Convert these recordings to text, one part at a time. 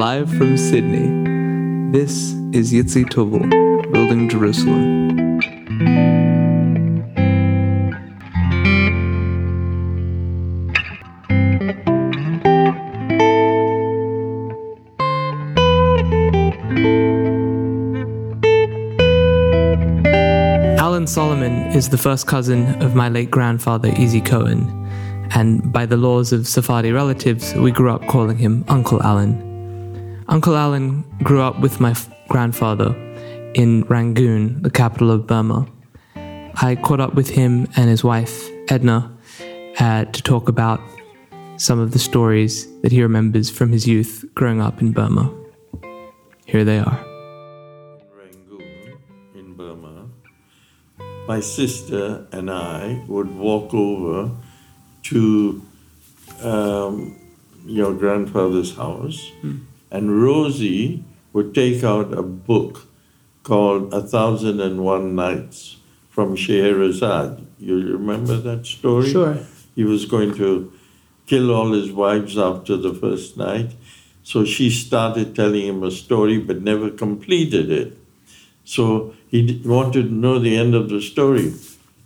live from Sydney. This is Yitzi Tobel, Building Jerusalem. Alan Solomon is the first cousin of my late grandfather, Easy Cohen, and by the laws of Sephardi relatives, we grew up calling him Uncle Alan. Uncle Alan grew up with my f- grandfather in Rangoon, the capital of Burma. I caught up with him and his wife, Edna, uh, to talk about some of the stories that he remembers from his youth growing up in Burma. Here they are. Rangoon in Burma, my sister and I would walk over to um, your grandfather's house, and Rosie would take out a book called A Thousand and One Nights from Scheherazade. You remember that story? Sure. He was going to kill all his wives after the first night. So she started telling him a story but never completed it. So he wanted to know the end of the story.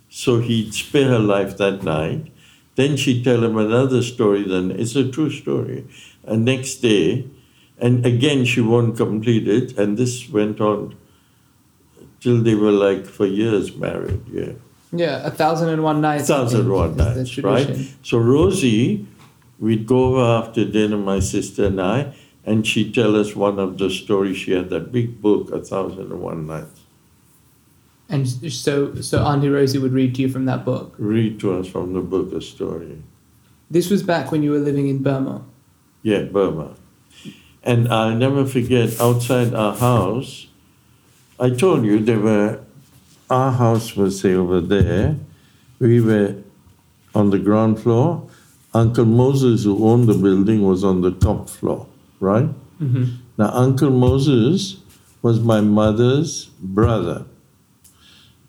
So he'd spare her life that night. Then she'd tell him another story, then it's a true story. And next day, and again she won't complete it, and this went on till they were like for years married, yeah. Yeah, a thousand and one nights. Thousand one nights, right? So Rosie, we'd go over after dinner, my sister and I, and she'd tell us one of the stories. She had that big book, A Thousand and One Nights. And so, so Auntie Rosie would read to you from that book. Read to us from the book a story. This was back when you were living in Burma. Yeah, Burma. And I'll never forget, outside our house, I told you there were, our house was say over there. We were on the ground floor. Uncle Moses, who owned the building, was on the top floor, right? Mm-hmm. Now, Uncle Moses was my mother's brother.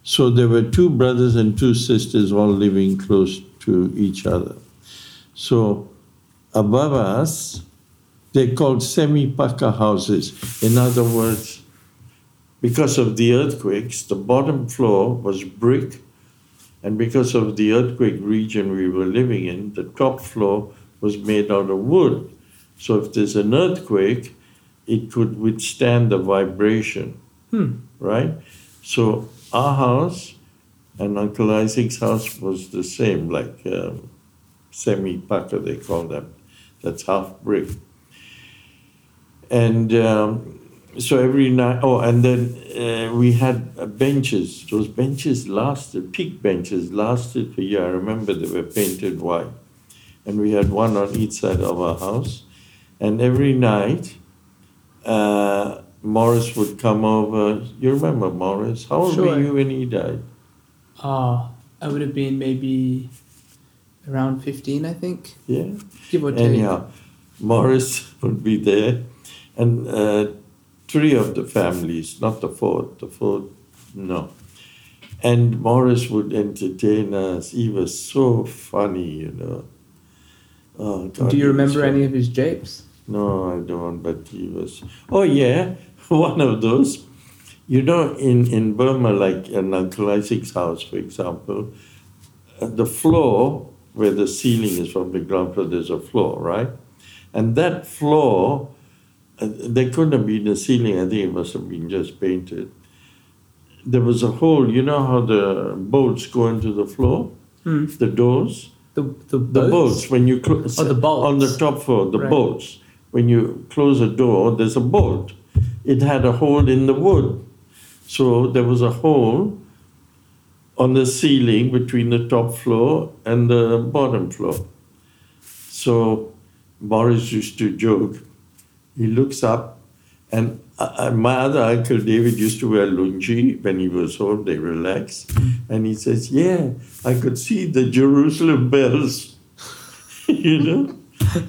So there were two brothers and two sisters all living close to each other. So above us, they called semi pucca houses. In other words, because of the earthquakes, the bottom floor was brick, and because of the earthquake region we were living in, the top floor was made out of wood. So if there's an earthquake, it could withstand the vibration, Hmm. right? So our house and Uncle Isaac's house was the same, like um, semi pucca, they call them. That's half brick. And um, so every night, oh, and then uh, we had uh, benches. Those benches lasted, peak benches lasted for year. I remember they were painted white. And we had one on each side of our house. And every night, uh, Morris would come over. You remember Morris? How old were you when he died? Ah, I would have been maybe around 15, I think, Yeah. give or take. Anyhow, Morris would be there, and uh, three of the families, not the fourth, the fourth, no. And Morris would entertain us. He was so funny, you know. Oh, God, Do you remember any of his japes? No, I don't, but he was. Oh, yeah, one of those. You know, in, in Burma, like in Uncle Isaac's house, for example, uh, the floor where the ceiling is from the ground floor, there's a floor, right? And that floor, there couldn't have been a ceiling, I think it must have been just painted. There was a hole, you know how the bolts go into the floor? Hmm. The doors? The, the, The bolts, when you close Oh, the bolts. on the top floor, the Right. bolts. When you close a door, there's a bolt. It had a hole in the wood, so there was a hole on the ceiling between the top floor and the bottom floor. So Boris used to joke. He looks up, and uh, uh, my other uncle David used to wear lungi when he was home. They relax, and he says, "Yeah, I could see the Jerusalem bells." you know,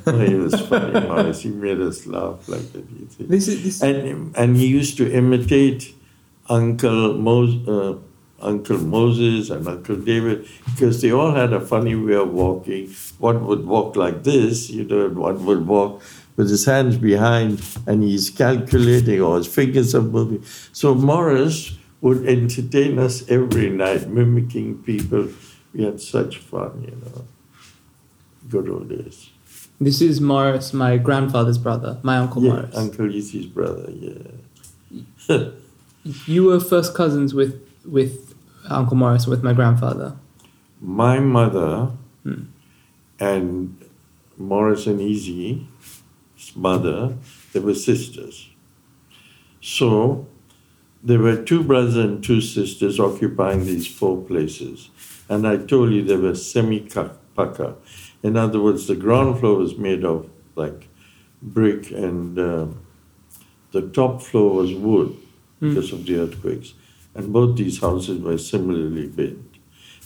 oh, he was funny. Morris. He made us laugh like that. This is this. And and he used to imitate Uncle Mos- uh, Uncle Moses and Uncle David because they all had a funny way of walking. One would walk like this, you know, and one would walk with his hands behind and he's calculating or his fingers are moving. So Morris would entertain us every night, mimicking people. We had such fun, you know. Good old days. This is Morris, my grandfather's brother, my uncle yeah, Morris. Uncle Easy's brother, yeah. You were first cousins with with Uncle Morris, with my grandfather. My mother Hmm. and Morris and Easy's mother, they were sisters. So there were two brothers and two sisters occupying these four places. And I told you they were semi pucca. In other words, the ground floor was made of like brick and um the top floor was wood Hmm. because of the earthquakes. And both these houses were similarly built.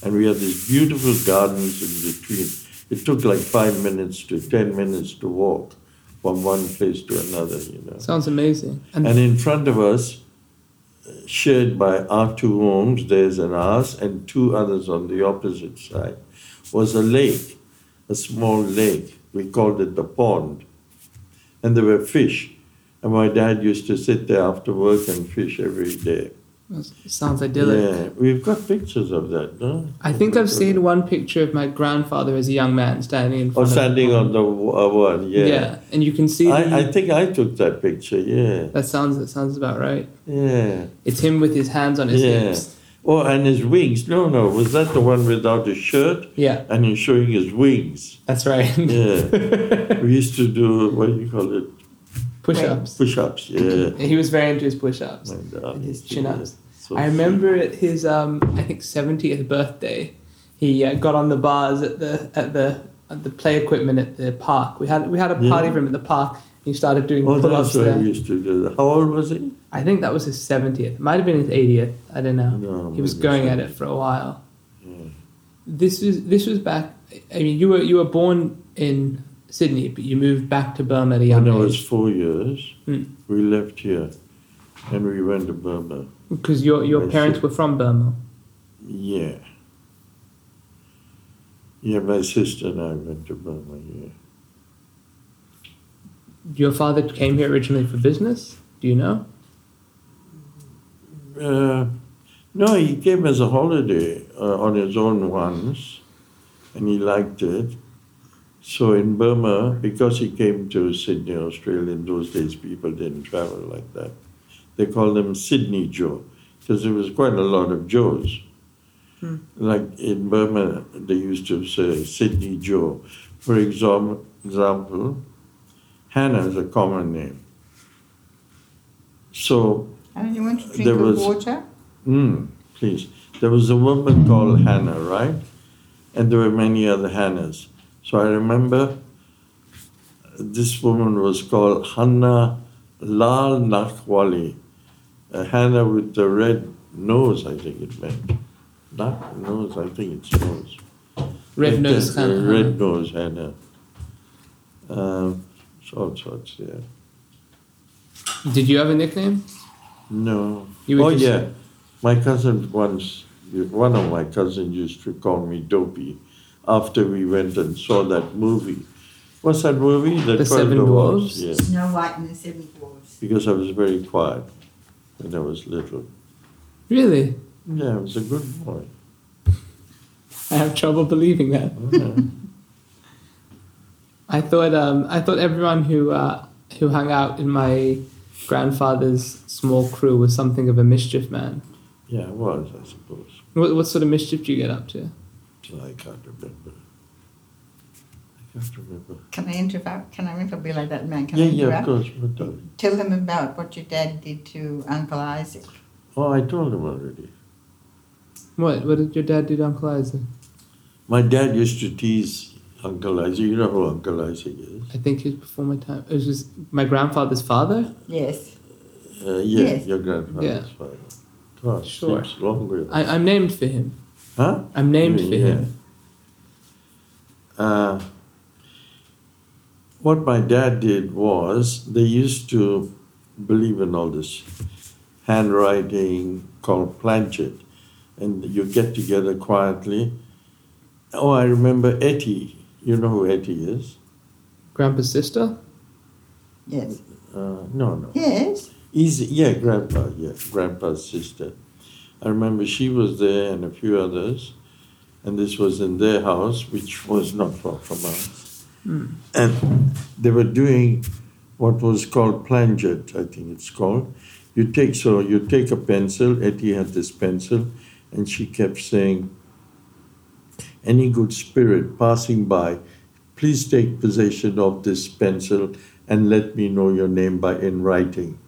And we had these beautiful gardens in between. It took like five minutes to ten minutes to walk from one place to another, you know. Sounds amazing. And, And in front of us, shared by our two homes, there's and ours, and two others on the opposite side, was a lake, a small lake. We called it the pond. And there were fish. And my dad used to sit there after work and fish every day. Sounds idyllic. Yeah, we've got pictures of that, no? I think I've seen one picture of my grandfather as a young man standing in Or front standing of on the uh, one, yeah. yeah. and you can see. the- I, I think I took that picture, yeah. that sounds that sounds about right. Yeah. It's him with his hands on his Yeah. hips. Oh, and his wings. No, no. Was that the one without a shirt? Yeah, And he's showing his wings. that's right. Yeah. we used to do, what do you call it? Push-ups. Push ups, yeah. He was very into his push-ups. And, uh, And his chin-ups. yeah. So I remember at his um, I think seventieth birthday, he uh, got on the bars at the at the at the play equipment at the park. We had we had a party Yeah. for him at the park. He started doing Oh, that's there. we used to do that. How old was he? I think that was his seventieth. It Might have been his eightieth. I don't know. No, he was going at it for a while. Yeah. This was this was back. I mean, you were you were born in Sydney, but you moved back to Burma at a young When I was four years, Hmm. we left here and we went to Burma. Because your your parents were from Burma. Yeah. Yeah, my sister and I went to Burma, yeah. Your father came here originally for business. Do you know? Uh, no, he came as a holiday uh, on his own once, and he liked it. So in Burma, because he came to Sydney, Australia, in those days people didn't travel like that. They called them Sydney Joe, because there was quite a lot of Joes. Hmm. Like in Burma, they used to say Sydney Joe. For exam- example, Hannah is a common name. So And you want to drink There was- water? Mm, please. There was a woman called Hannah, right? And there were many other Hannahs. So I remember this woman was called Hannah Lal Nakwali. A Hannah with the red nose, I think it meant. Not nose, I think it's nose. Red Like nose that, uh, Hannah. Red nose Hannah. Um, all sorts, yeah. Did you have a nickname? No. You were oh just- yeah, my cousin once, one of my cousins used to call me Dopey after we went and saw that movie. What's that movie? The Twelve Seven Dwarfs? Yeah, Snow White and the Seven Dwarfs. because I was very quiet when I was little. Really? Yeah, I was a good boy. I have trouble believing that. Yeah. I thought um, I thought everyone who uh, who hung out in my grandfather's small crew was something of a mischief man. yeah, I was, I suppose. What, what sort of mischief do you get up to? I can't remember. I can't remember. Can I interrupt? Can I interrupt be like that man? Can yeah, I yeah, of interrupt? course. But, uh, Tell them about what your dad did to Uncle Isaac. oh, I told him already. What what did your dad do to Uncle Isaac? My dad used to tease Uncle Isaac. You know who Uncle Isaac is? I think he was before my time. It was just my grandfather's father. Yes. Uh, yeah, Yes. your grandfather's Yeah. father. God, Sure. seems long ago. I, I'm named for him. huh? I'm named for Yeah. him. Uh, what my dad did was they used to believe in all this handwriting called planchette, and you get together quietly. Oh, I remember Etty. You know who Etty is? Grandpa's sister. Yes. Uh, no, no. Yes. Easy, yeah, grandpa, yeah, grandpa's sister. I remember she was there and a few others, and this was in their house, which was not far from us. And they were doing what was called planchette, I think it's called. You take so you take a pencil. Etty had this pencil, and she kept saying, "Any good spirit passing by, please take possession of this pencil and let me know your name by in writing."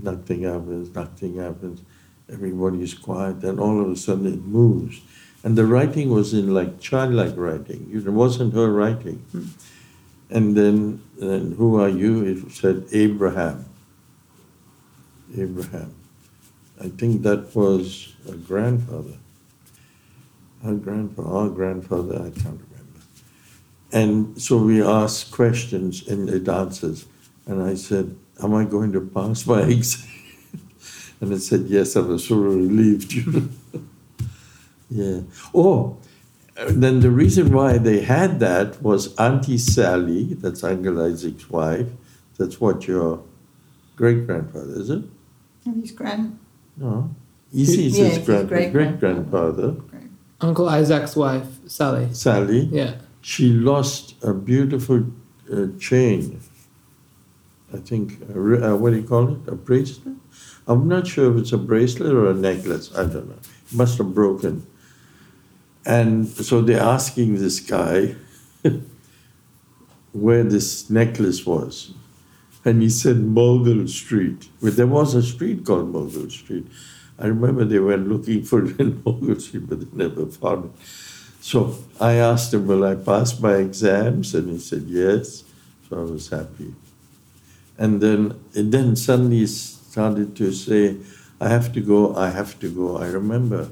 Nothing happens. Nothing happens. Everybody is quiet, and all of a sudden it moves, and the writing was in like childlike writing. It wasn't her writing. Hmm. And then, then, who are you? It said Abraham. Abraham. I think that was a grandfather. Our grandfather, our grandfather, I can't remember. And so we asked questions and it answers. And I said, Am I going to pass my exam? and it said, Yes, I was so relieved. yeah. Oh, then the reason why they had that was Auntie Sally, that's Uncle Isaac's wife. That's what your great grandfather, is it? And his grand. No. Easy is Yeah, his his grand, great great-grandfather. grandfather. Uncle Isaac's wife, Sally. Sally, Yeah. she lost a beautiful uh, chain. I think, a uh, what do you call it? A bracelet? I'm not sure if it's a bracelet or a necklace. I don't know. It must have broken. And so they're asking this guy where this necklace was. And he said Mogul Street. Well, there was a street called Mogul Street. I remember they went looking for it in Mogul Street, but they never found it. So I asked him, Will I pass my exams? And he said, Yes. So I was happy. And then, and then suddenly started to say, I have to go, I have to go. I remember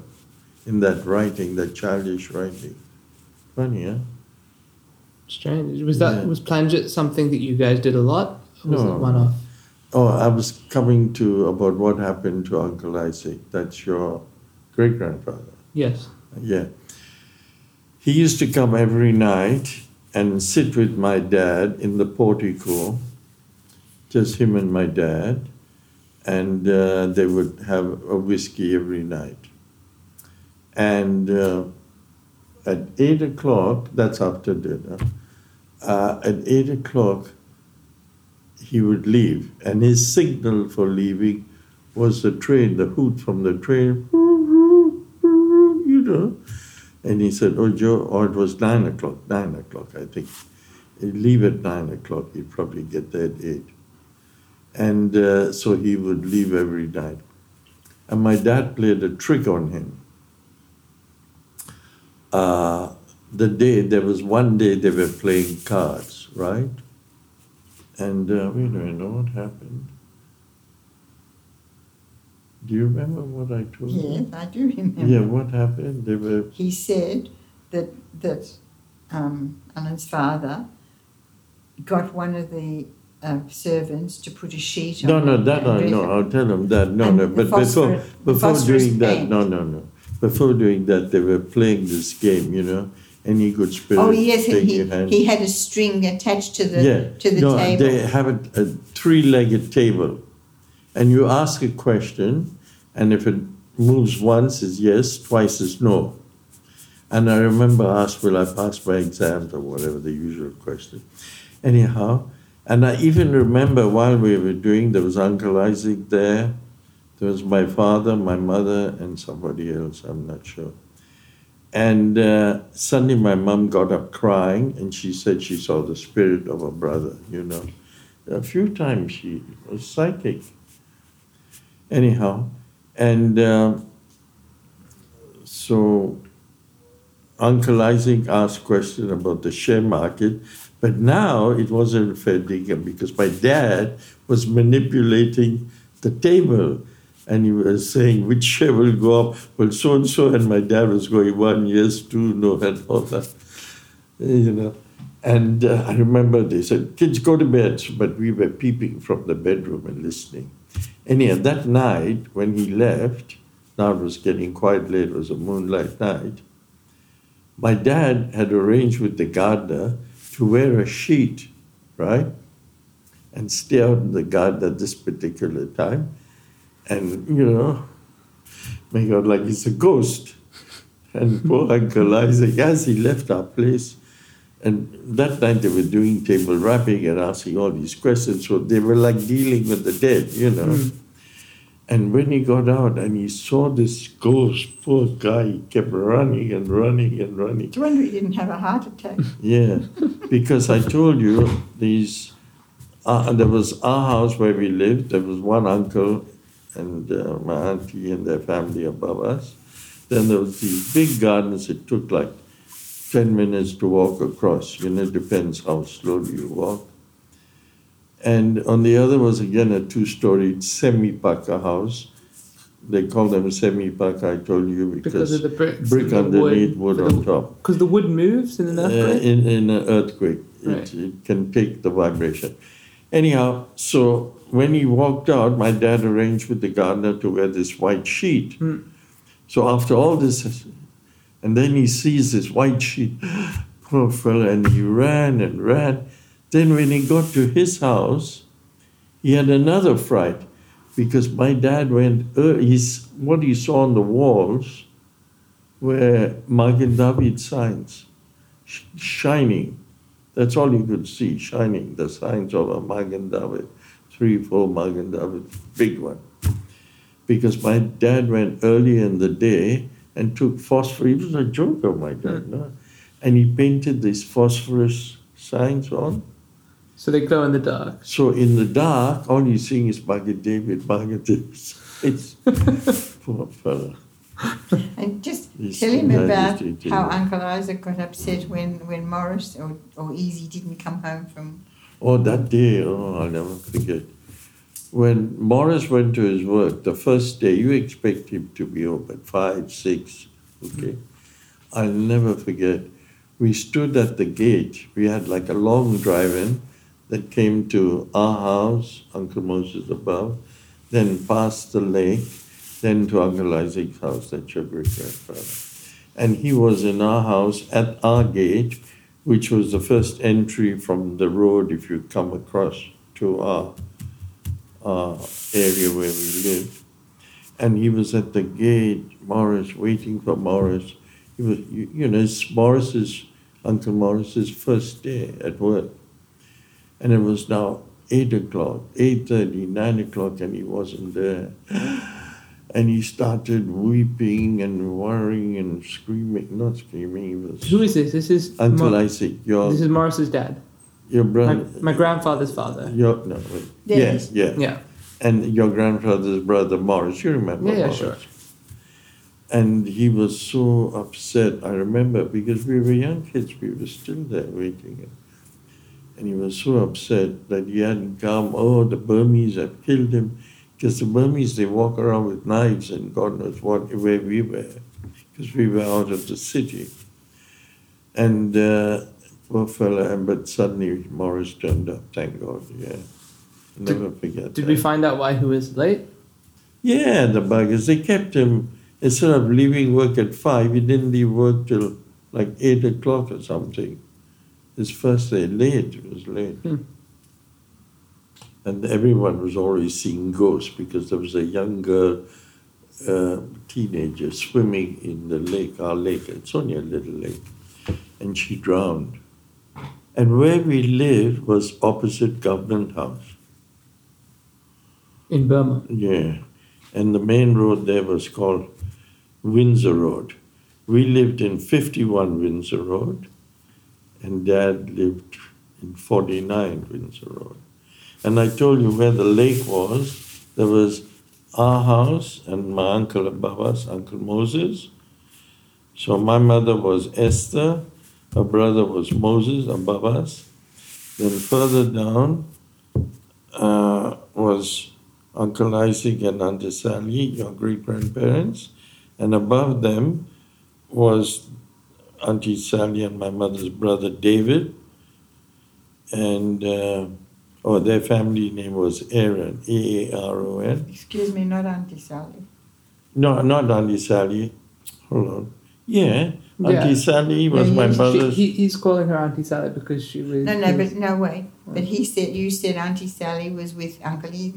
in that writing, that childish writing. Funny, huh? Strange. Was that Yeah. was Planchette something that you guys did a lot? Or was No. it one off? Oh, I was coming to about what happened to Uncle Isaac. That's your great grandfather. Yes. Yeah. He used to come every night and sit with my dad in the portico, just him and my dad, and uh, they would have a whiskey every night. And uh, at eight o'clock, that's after dinner, uh, at eight o'clock, he would leave, and his signal for leaving was the train, the hoot from the train, you know. And he said, Oh, Joe, or it was nine o'clock, nine o'clock, I think. He'd leave at nine o'clock, he'd probably get there at eight. And uh, so he would leave every night. And my dad played a trick on him. Uh, the day, there was one day they were playing cards, right? And uh, wait a minute, what happened? Do you remember what I told you? Yes, I do remember. Yeah, what happened? They were He said that that um, Alan's father got one of the uh, servants to put a sheet no, on. no, that I know. I'll tell them that. No, And no. But before phosphor- before doing that, no, no, no. Before doing that, they were playing this game. You know, any good spirit. Oh yes, and he, he had a string attached to the yeah. to the no, table. they have a, a three-legged table, and you ask a question, and if it moves once is yes, twice is no. And I remember asked, "Will I pass my exams?" or whatever the usual question. Anyhow, and I even remember while we were doing, there was Uncle Isaac there, there was my father, my mother, and somebody else. I'm not sure. And uh, suddenly my mum got up crying and she said she saw the spirit of her brother, you know. A few times she was psychic. Anyhow, and uh, so Uncle Isaac asked question about the share market, but now it wasn't fair dinkum because my dad was manipulating the table and he was saying which share will go up. Well, so and so, and my dad was going one, yes, two, no, and all that, you know. And uh, I remember they said, kids, go to bed. But we were peeping from the bedroom and listening. Anyhow, that night when he left, now it was getting quite late, it was a moonlight night, my dad had arranged with the gardener to wear a sheet, right? and stay out in the garden at this particular time. And, you know, make out like it's a ghost. And poor Uncle Isaac, as he left our place, and that night they were doing table rapping and asking all these questions. So they were like dealing with the dead, you know. Mm. And when he got out and he saw this ghost, poor guy, he kept running and running and running. You wonder he didn't have a heart attack? Yeah, because I told you these. Uh, there was our house where we lived. There was one uncle and uh, my auntie and their family above us. Then there was these big gardens. It took like ten minutes to walk across. You know, it depends how slowly you walk. And on the other was again a two-storied semi-pucca house. They call them semi-pucca. I told you because, Because of the bricks. brick the underneath, wood, for on the- top. Because the wood moves in an Uh, earthquake. in, in an earthquake. Right. It, it can take the vibration. Anyhow, so when he walked out, my dad arranged with the gardener to wear this white sheet. Hmm. So after all this, and then he sees this white sheet, poor fellow, and he ran and ran. Then when he got to his house, he had another fright because my dad went, uh, he's, what he saw on the walls were Magen David signs sh- shining. That's all you could see, shining, the signs of a Magen David, three, four Magen David, big one. Because my dad went early in the day and took phosphorus. He was a joker, oh my dad, hmm. no? And he painted these phosphorus signs on. So they glow in the dark. So in the dark, all you're seeing is Magen David, Magen David. It's poor fella. And just He's tell him about how. Uncle Isaac got upset when, when Morris or, or Easy didn't come home from. Oh, that day, oh, I'll never forget. When Morris went to his work, the first day, you expect him to be at five, six, okay? I'll never forget. We stood at the gate. We had like a long drive in that came to our house, Uncle Moses above, then past the lake, then to Uncle Isaac's house, that's your great grandfather. And he was in our house at our gate, which was the first entry from the road if you come across to our, our area where we live. And he was at the gate, Morris, waiting for Morris. He was, you, you know, it's Morris's, Uncle Morris's first day at work. And it was now eight o'clock, eight thirty, nine o'clock, and he wasn't there. And he started weeping and worrying and screaming, not screaming, he was Who is this? This is Uncle Mo- Isaac, your This is Morris's dad. your brother. my grandfather's father. Your no, wait. Dennis. yes, yeah. Yeah. and your grandfather's brother Morris. You remember? Yeah, yeah, Morris. sure. And he was so upset. I remember because we were young kids. We were still there waiting, and he was so upset that he hadn't come. Oh, the Burmese had killed him, because the Burmese they walk around with knives and God knows what where we were, because we were out of the city. And uh, poor fella, and but suddenly Morris turned up. Thank God. Yeah, never forget. Did that. we find out why he was late? Yeah, the buggers. They kept him instead of leaving work at five. He didn't leave work till like eight o'clock or something. His first day late. It was late, Hmm. And everyone was always seeing ghosts because there was a young girl, uh, teenager, swimming in the lake, our lake. It's only a little lake, and she drowned. And where we lived was opposite Government House. In Burma. Yeah, and the main road there was called Windsor Road. We lived in 51 Windsor Road, and Dad lived in 49 Windsor Road. And I told you where the lake was. There was our house and my uncle us, Uncle Moses. So my mother was Esther, her brother was Moses us. Then further down uh, was Uncle Isaac and Auntie Sally, your great grandparents, and above them was Auntie Sally and my mother's brother David, and uh, oh, their family name was Aaron, A A R O N. Excuse me, not Auntie Sally. No, not Auntie Sally. Hold on. Yeah, Auntie Sally was No, my he- She, mother's. he, he's calling her Auntie Sally because she was. No, no, he but no way. But he said you said Auntie Sally was with Uncle E.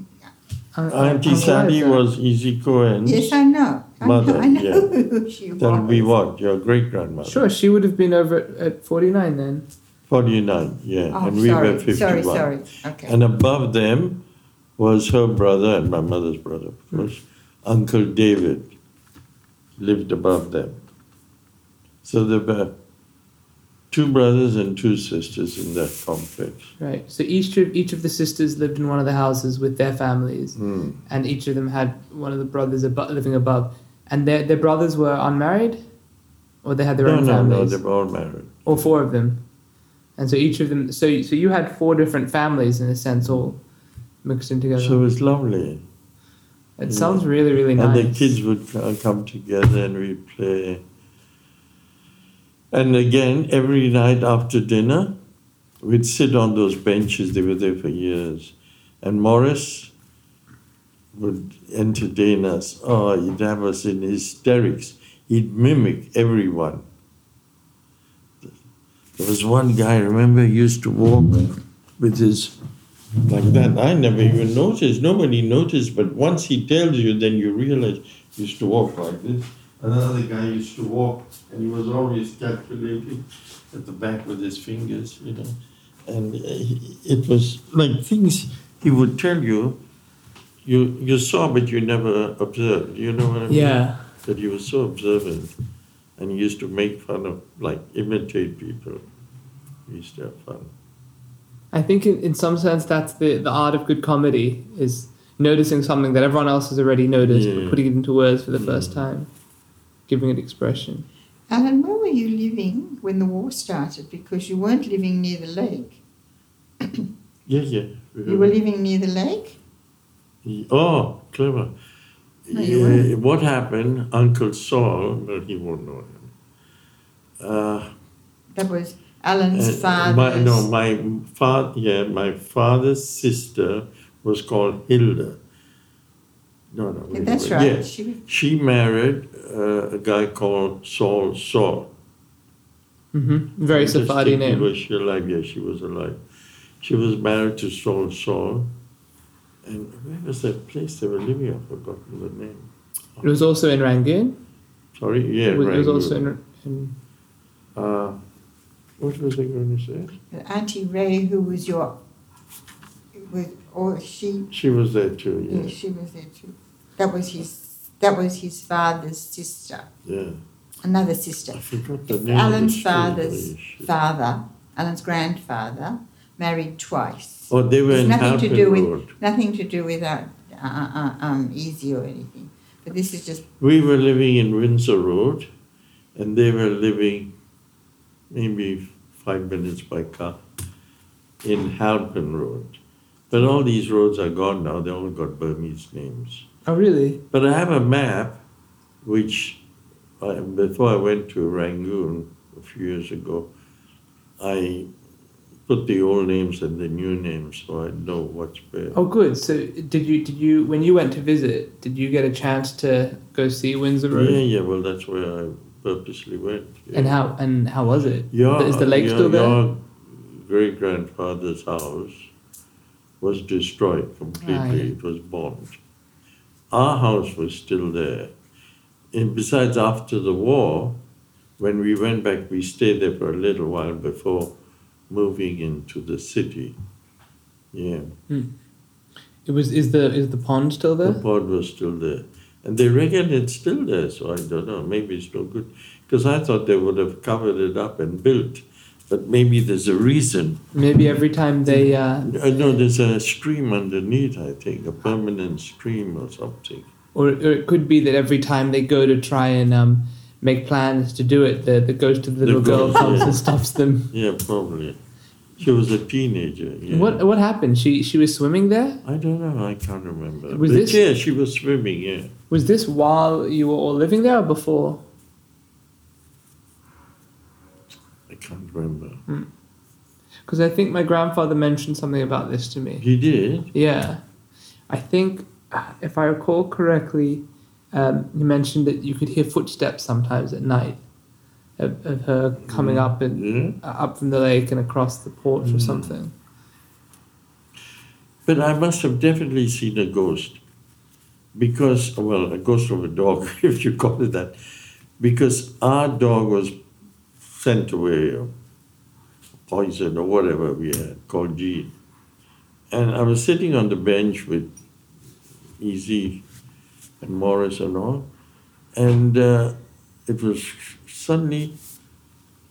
uh, Auntie Uncle Sally Isaac. was Easy Cohen's. Yes, I know. I Mother, know, I know yeah. who she That'll was. be what? Your great grandmother. Sure, she would have been over at, at 49 then. 49, yeah. Oh, and we sorry, were 51. sorry, sorry. Okay. And above them was her brother and my mother's brother, of course. Uncle David lived above them. So there were two brothers and two sisters in that complex. Right. So each of each of the sisters lived in one of the houses with their families, Hmm. and each of them had one of the brothers abo- living above. And their their brothers were unmarried, or they had their No, own no, no, families. they were all married. all four of them. And so each of them. So so you had four different families in a sense, all mixed in together. So it was lovely. it sounds really really nice. And the kids would uh, come together and we'd play. And again, every night after dinner, we'd sit on those benches, they were there for years. And Morris would entertain us. Oh, he'd have us in hysterics. He'd mimic everyone. There was one guy, remember, he used to walk with his like that. I never even noticed. Nobody noticed, but once he tells you, then you realize he used to walk like this. Another guy used to walk, and he was always calculating at the back with his fingers, you know. And uh, it was like things he would tell you, you you saw, but you never observed. You know what I mean? yeah. That he was so observant, and he used to make fun of, like, imitate people. He used to have fun. I think in, in some sense that's the, the art of good comedy is noticing something that everyone else has already noticed, Yeah. but putting it into words for the Yeah. first time, giving it expression. Alan, where were you living when the war started? Because you weren't living near the lake. Yeah, yeah. You were living near the lake? Oh, clever. No, Yeah, what happened, Uncle Saul, well, he won't know him. Uh, That was Alan's uh, father's. my, no, my father, yeah, my father's sister was called Hilda. No, no. Yeah, wait that's minute. right. Yeah, She she married uh, a guy called Saul Saul. hmm Very I'm just Sephardi thinking, name. Was she alive? Yeah, she was alive. She was married to Saul Saul. And where was that place they were living? I've forgotten the name. It was also in Rangoon. Sorry, yeah, it was, it was also in, in Uh, what was I going to say? Auntie Ray, who was your. Was, or she. She was there too. Yeah. Yeah, she was there too. That was his. That was his father's sister. yeah. Another sister. I forgot the name. Alan's of the father's street. Holy shit. father, Alan's grandfather, married twice. Oh, they were It's in nothing to Halpin do with- Road. Nothing to do with that uh, uh, um, easy or anything. But this is just We were living in Windsor Road, and they were living maybe five minutes by car in Halpin Road. But all these roads are gone now. They all got Burmese names. oh really? But I have a map, which I, before I went to Rangoon a few years ago, I put the old names and the new names so I know what's where. Oh good. So did you did you when you went to visit did you get a chance to go see Windsor Road? yeah, yeah. Well, that's where I purposely went. yeah. And how and how was it? Your, is the lake your, still there? Your great grandfather's house was destroyed completely. Ah, yeah. It was bombed. Our house was still there. And besides, after the war, when we went back, we stayed there for a little while before moving into the city. Yeah, It was is the is the pond still there? the pod was still there. And they reckon it's still there, so I don't know. Maybe it's no good. Because I thought they would have covered it up and built. But maybe there's a reason. Maybe every time they uh, Uh, no, there's a stream underneath, I think, a permanent stream or something. or, or it could be that every time they go to try and um, make plans to do it, the the ghost of the little The girl ghost, comes yeah. and stops them. Yeah, probably. She was a teenager. Yeah. What what happened? She she was swimming there. I don't know. I can't remember. Was But this- Yeah, she was swimming. Yeah. Was this while you were all living there or before? I can't remember. Hmm. Because I think my grandfather mentioned something about this to me. He did. Yeah, I think if I recall correctly, um, you mentioned that you could hear footsteps sometimes at night. of, of her coming up and Yeah. uh, up from the lake and across the porch or Mm. something. But I must have definitely seen a ghost. Because, well, a ghost of a dog, if you call it that. Because our dog was sent away, or poisoned or whatever we had, called Jean. And I was sitting on the bench with Easy and Morris and all. And uh, it was suddenly,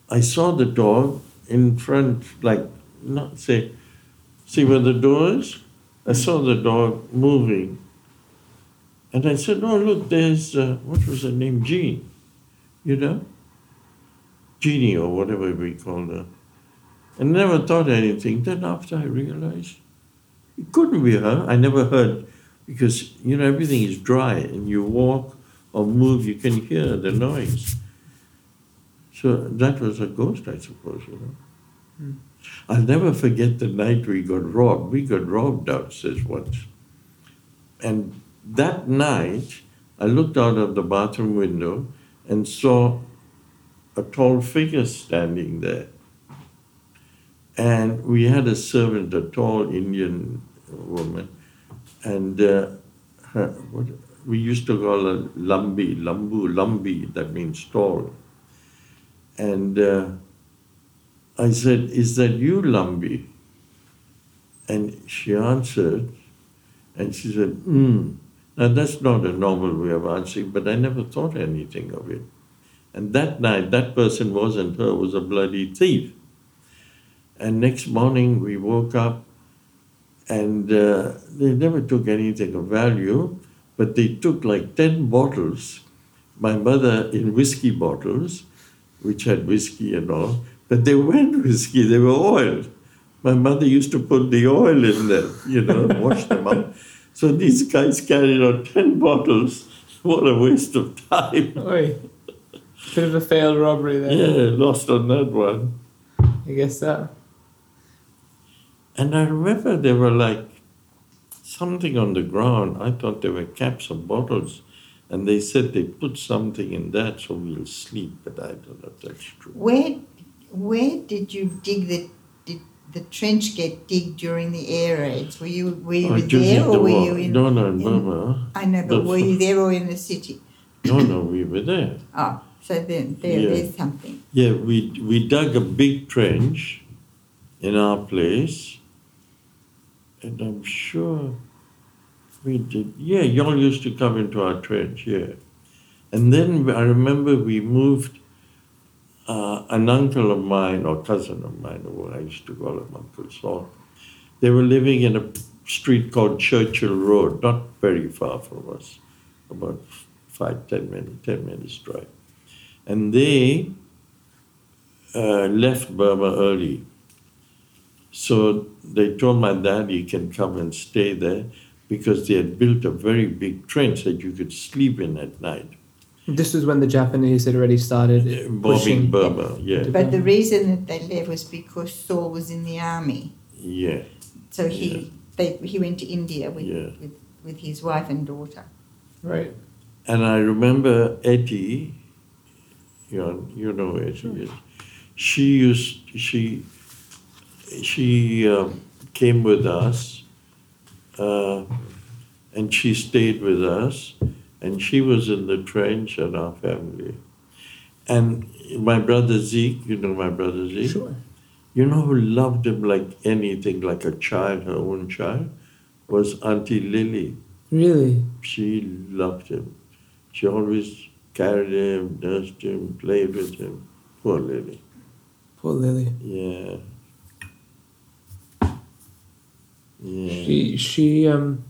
I saw the dog in front, like, not say, see where the door is? I saw the dog moving. And I said, oh, look, there's, uh, what was her name? Jean, you know? Jeannie or whatever we called her. And never thought anything. Then after I realized, it couldn't be her. I never heard, because, you know, everything is dry and you walk or move, you can hear the noise. So that was a ghost, I suppose, you know. Hmm. I'll never forget the night we got robbed. We got robbed downstairs once. And that night, I looked out of the bathroom window and saw a tall figure standing there. And we had a servant, a tall Indian woman, and uh, what, we used to call her Lambi, Lambu, Lambi, that means tall. And uh, I said, Is that you, Lambi? And she answered, and she said, Hmm. Now that's not a normal way of answering, but I never thought anything of it. And that night, that person wasn't her, was a bloody thief. And next morning, we woke up, and uh, they never took anything of value, but they took like 10 bottles, my mother in whiskey bottles, which had whiskey and all, but they weren't whiskey, they were oil. My mother used to put the oil in there, you know, wash them up. So these guys carried out 10 bottles. What a waste of time. Oi. Bit of a failed robbery there. Yeah, lost on that one. I guess so. And I remember there were like something on the ground. I thought they were caps or bottles. And they said they put something in that so we'll sleep, but I don't know if that's true. Where, where did you dig the, did the trench get dig during the air raids? Were you, were you Oh, there or the were you in? No, no, in Burma. I know, but were you there or in the city? No, no, we were there. Oh, so then there, Yeah. there's something. Yeah, we, we dug a big trench in our place, and I'm sure we did. Yeah, y'all used to come into our trench, yeah. And then I remember we moved uh, an uncle of mine, or cousin of mine, or I used to call him Uncle Saul. They were living in a street called Churchill Road, not very far from us, about five, ten minutes, ten minutes drive. And they uh, left Burma early. So they told my dad he can come and stay there because they had built a very big trench that you could sleep in at night. This was when the Japanese had already started Bombing pushing. Burma, yeah, But the reason that they left was because Saul was in the army. yeah. So he Yeah. they, he went to India with, Yeah. with, with his wife and daughter. Right. And I remember Etty, you know, you know Etty is. She used she she um, came with us, uh, and she stayed with us, and she was in the trench and our family. And my brother Zeke, you know my brother Zeke. Sure. You know who loved him like anything, like a child, her own child, was Auntie Lily Really? she loved him. She always carried him, nursed him, played with him. Poor Lily. Poor Lily. Yeah. Yeah. She she um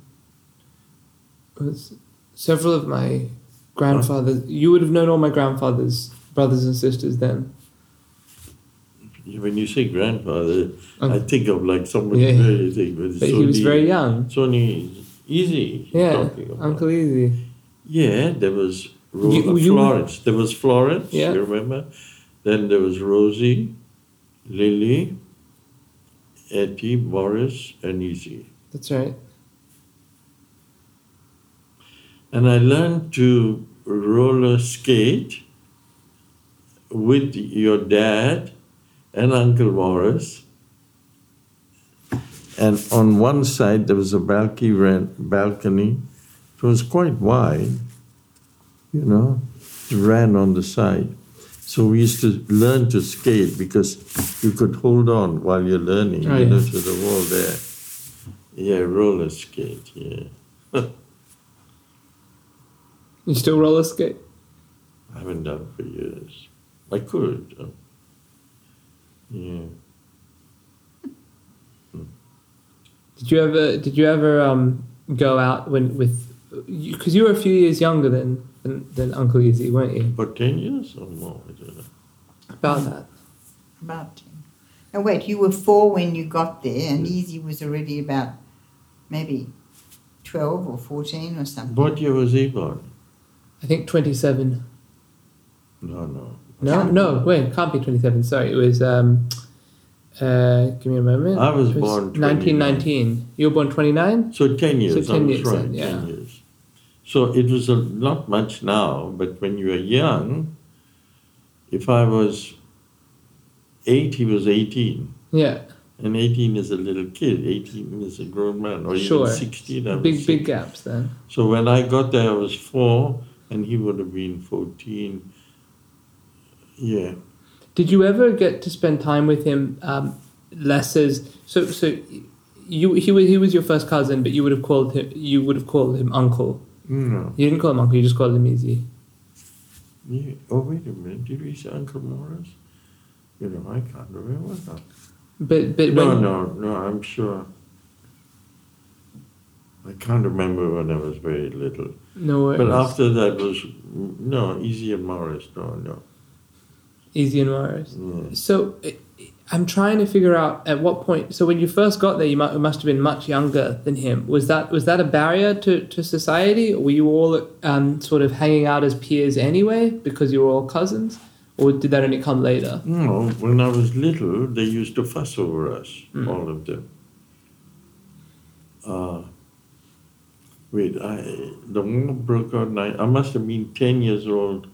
was several of my grandfathers. You would have known all my grandfather's brothers and sisters then. when you say grandfather, Um, I think of like someone yeah. very thing, but But so he was very young. So neat. easy. Yeah. Uncle Easy. Yeah, there was Ro- You- you- Florence. There was Florence. Yeah. You remember? Then there was Rosie, Lily, Etty, Boris, and Easy. That's right. And I learned to roller skate with your dad and Uncle Morris. And on one side there was a balcony. It was quite wide, you know. It ran on the side. So we used to learn to skate because you could hold on while you're learning, Oh, you know, yeah. to the wall there. Yeah, roller skate, yeah. You still roller skate? I haven't done for years. I could. uh, Yeah. Did you ever? Did you ever um, go out when with? Because you, were a few years younger than, than than Uncle Easy, weren't you? About 10 years or more, I don't know. About that. About ten. Now wait, you were four when you got there, and Easy was already about maybe twelve or fourteen or something. What year was he born? I think twenty-seven. No, no. No, Can't no, wait, can't be twenty-seven. Sorry, it was. Um, uh, give me a moment. I was It born 1919. You were born twenty-nine. So 10 years, So 10 years right, yeah. 10 years. So it was a, not much now, but when you were young, if I was 8, he was 18. Yeah, And 18 is a little kid, 18 is a grown man, or Sure. even 16. I was big big gaps then. So when I got there, I was 4, and he would have been 14. Yeah. Did you ever get to spend time with him? Um, less as so so. You he was he was your first cousin, but you would have called him you would have called him uncle. No. You didn't call him uncle. You just called him easy. Yeah. Oh, wait a minute. Did we say Uncle Morris? You know, I can't remember now. But but No, when, no, no, I'm sure. I can't remember when I was very little. no. But after that was, no, Easy and Morris, no, no. easy and Morris. Yeah. So I'm trying to figure out at what point. So when you first got there, you mu- must have been much younger than him. Was that was that a barrier to, to society? Were you all um, sort of hanging out as peers anyway because you were all cousins, or did that only come later? No, when I was little, they used to fuss over us, Mm. all of them. Uh, wait, I, the war broke out, nine, I must have been 10 years old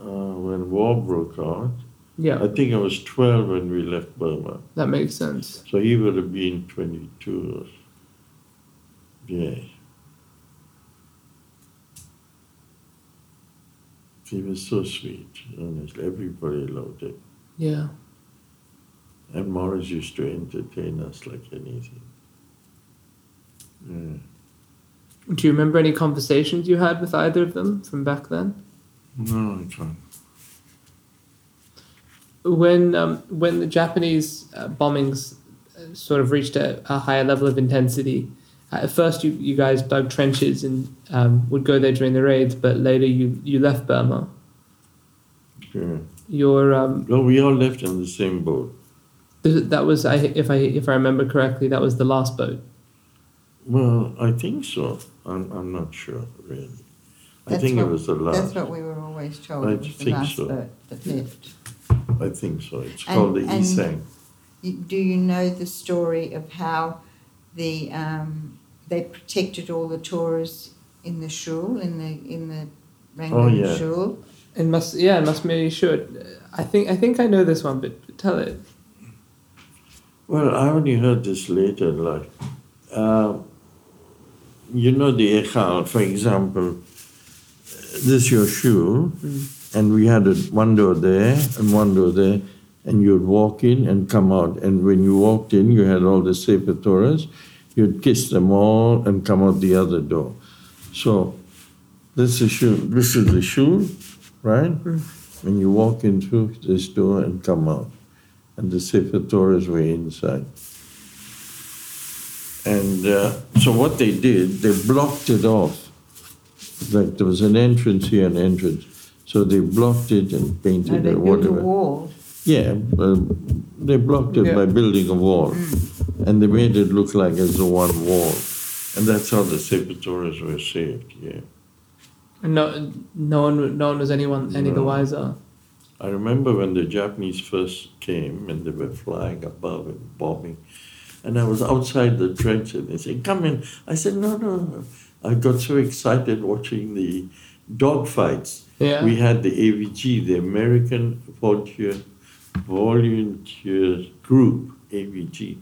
uh, when war broke out. Yeah, I think I was 12 when we left Burma. that makes sense. So he would have been 22. Yeah. He was so sweet, honestly. Everybody loved him. Yeah. And Morris used to entertain us like anything. Yeah. Do you remember any conversations you had with either of them from back then? No, I can't. When um, when the Japanese uh, bombings uh, sort of reached a, a higher level of intensity, uh, at first you, you guys dug trenches and um, would go there during the raids, but later you, you left Burma. Yeah. Your um, No, we all left on the same boat. th- that was I if I if I remember correctly that was the last boat. Well, I think so. I'm, I'm not sure, really. I think what- it was the last. That's what we were always told. I it was the think last so. boat that left. I think so. It's And- called the and- Isang. Do you know the story of how the um, they protected all the tourists in the shul in the in the Rangoon Oh, yeah. shul? It must yeah it must be sure. I think I think I know this one, but tell it. Well, I only heard this later in life. Um, you know the Echal, for example, this is your shul, and we had a, one door there and one door there, and you'd walk in and come out. And when you walked in, you had all the Sefer Torahs, you'd kiss them all and come out the other door. So this is shul, this is the shul, right? When you walk in through this door and come out and the Sefer Torahs were inside. And uh, so what they did, they blocked it off. Like there was an entrance here, an entrance. So they blocked it and painted they it, built a whatever. wall. Yeah, uh, they blocked it Yeah. by building a wall. And they made it look like it's the one wall. And that's how the Sefer Torahs were saved, yeah. And no no one no one was anyone any the wiser. I remember when the Japanese first came and they were flying above and bombing. And I was outside the trench and they said, Come in. I said, No, no, no. I got so excited watching the dog fights. Yeah. We had the AVG, the American Volunteer Volunteer Group, AVG.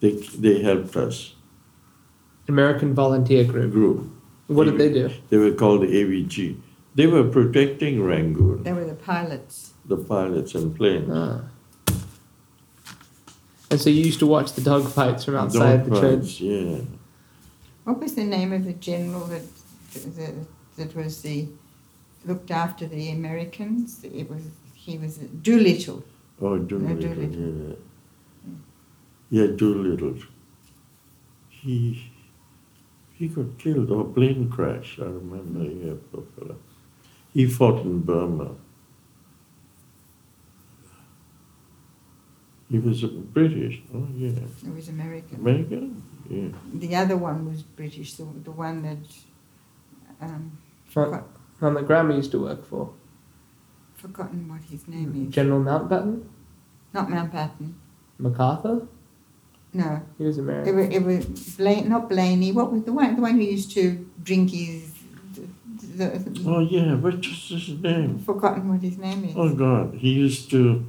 They, they helped us, American Volunteer Group. group. What did they do? They were called the AVG. They were protecting Rangoon, They were the pilots. the pilots and planes. Ah. And so you used to watch the dogfights from outside the Dogfights, church. Yeah. What was the name of the general that that, that was the looked after the Americans? It was he was Doolittle. Oh, Doolittle. Doolittle. Yeah. Yeah, Doolittle. He he got killed or a plane crash. I remember. Yeah, poor fella. He fought in Burma. He was a British. Oh yeah, He was American. American. Yeah. The other one was British. The, the one that um, One, forgot, one that Grandma used to work for. forgotten what his name is. General Mountbatten? Not Mountbatten. MacArthur? No, He was American. it was, it was Blaine, not Blaney. What was the one? The one who used to drink his. The, the, Oh yeah. What was his name? Forgotten what his name is. Oh God, he used to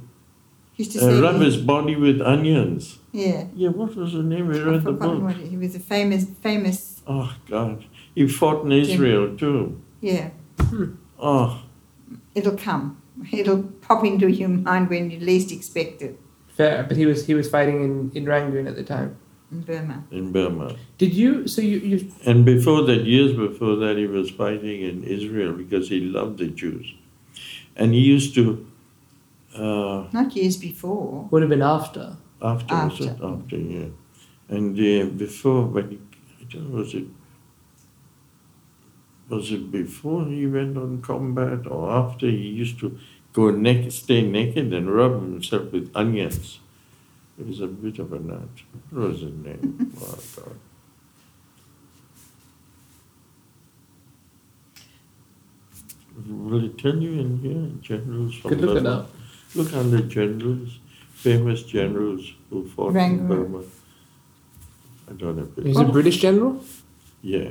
He used to uh, rub his body with onions. yeah. Yeah, what was the name? We I've read the book. what it, he was a famous, famous. Oh God, he fought in Israel too. Yeah, Oh, it'll come. It'll pop into your mind when you least expect it Fair, but he was he was fighting in, in Rangoon at the time. in Burma. in Burma. Did you? So you you And before that, years before that, he was fighting in Israel because he loved the Jews. And he used to, uh, Not years before. would have been after. after, was After. it? After, yeah. And uh, before, when he, I don't know, was it, was it before he went on combat or after he used to go naked, stay naked and rub himself with onions? It was a bit of a nut. What was his name? oh, God. Will it tell you in here, generals from Could look it Burma? up. Look under generals, famous generals who fought in Burma. I don't know. if He's it- a British general. Yeah,